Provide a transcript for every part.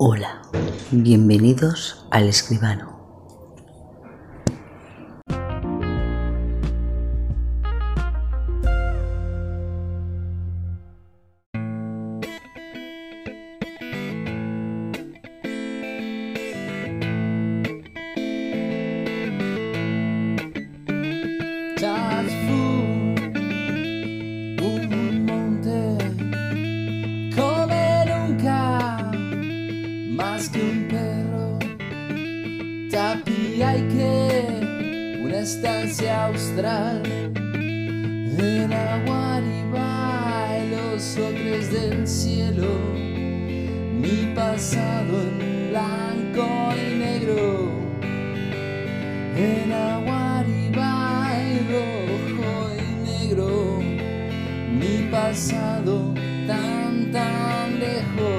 Hola, bienvenidos al escribano. Que una estancia austral en Aguariba y los ocres del cielo. Mi pasado en blanco y negro en Aguariba y rojo y negro, mi pasado tan tan lejos.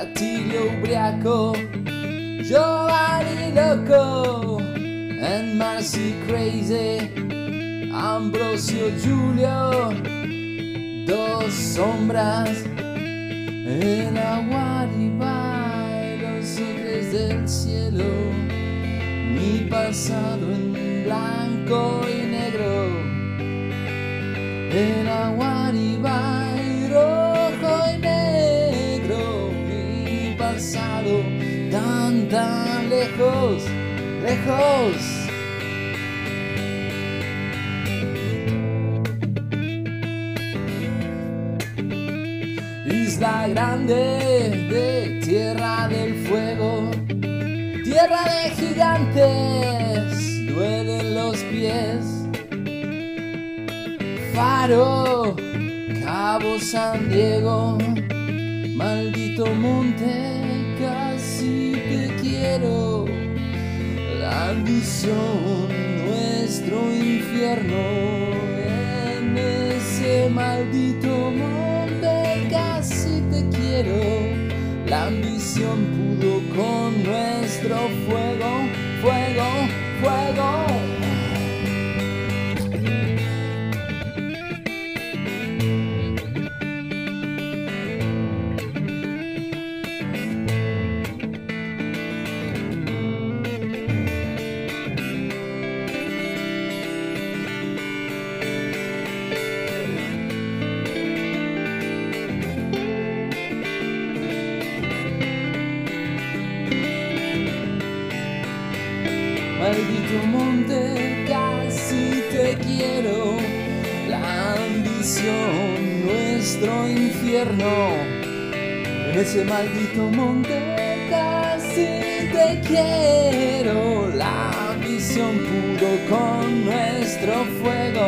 Atilio Ubriaco, Giovanni Loco, and Marcy Crazy, Ambrosio Giulio dos sombras en Aguariba los ocres del cielo, mi pasado en blanco y negro, lejos. Isla grande de tierra del fuego, tierra de gigantes, duelen los pies. Faro, Cabo San Diego, maldito monte, casi te quiero. Ambición, nuestro infierno, en ese maldito monte casi te quiero. La ambición pudo con nuestro fuego, quiero. La ambición, nuestro infierno. En ese maldito monte, casi te quiero. La ambición pudo con nuestro fuego.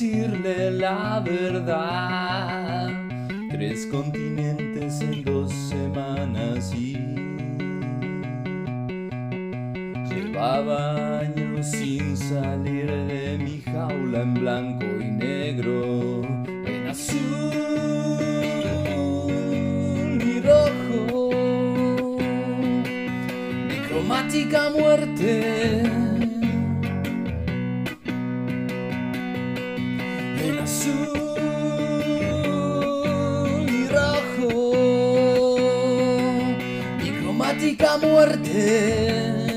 Decirle la verdad. Tres continentes en dos semanas y llevaba años sin salir de mi jaula en blanco y negro, en azul y rojo, mi cromática muerte. Muerte.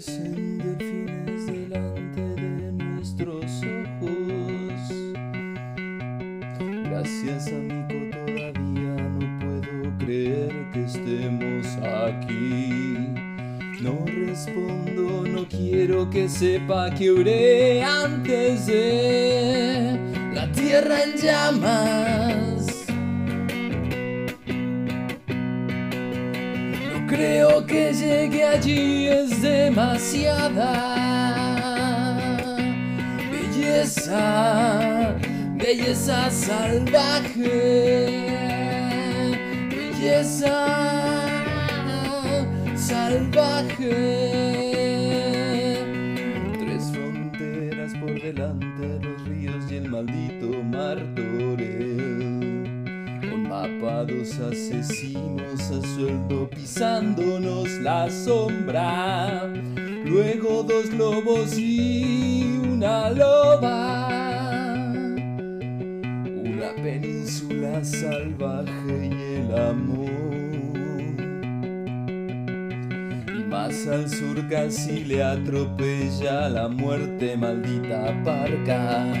Delfines delante de nuestros ojos. Gracias amigo todavía no puedo creer que estemos aquí. No respondo, no quiero que sepa que oré antes de la tierra en llamas. No creo que llegue allí, es demasiada belleza, belleza salvaje, belleza salvaje. Tres fronteras por delante, los ríos y el maldito mar Torel. Con mapados asesinos a sueldo pisándonos la sombra. Luego dos lobos y una loba. Una península salvaje y el amor. Más al sur casi le atropella la muerte maldita parca.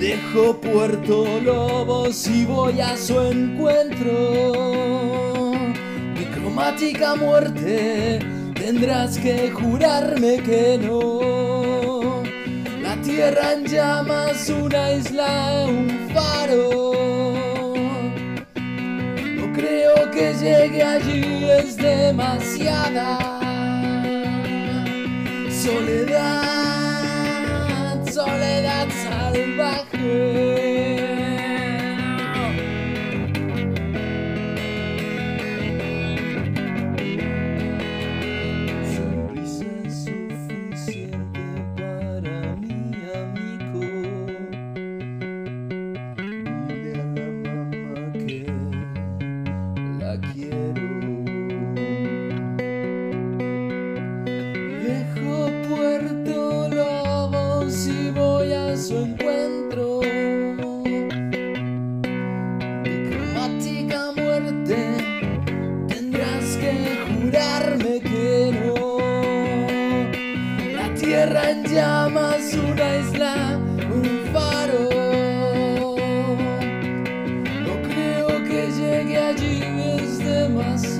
Dejo Puerto Lobos y voy a su encuentro. Mi cromática muerte, tendrás que jurarme que no. La tierra en llamas, una isla, un faro. No creo que llegue allí, es demasiada soledad, soledad salvaje. Tierra en llamas, una isla, un faro. No creo que llegue allí, es demasiado.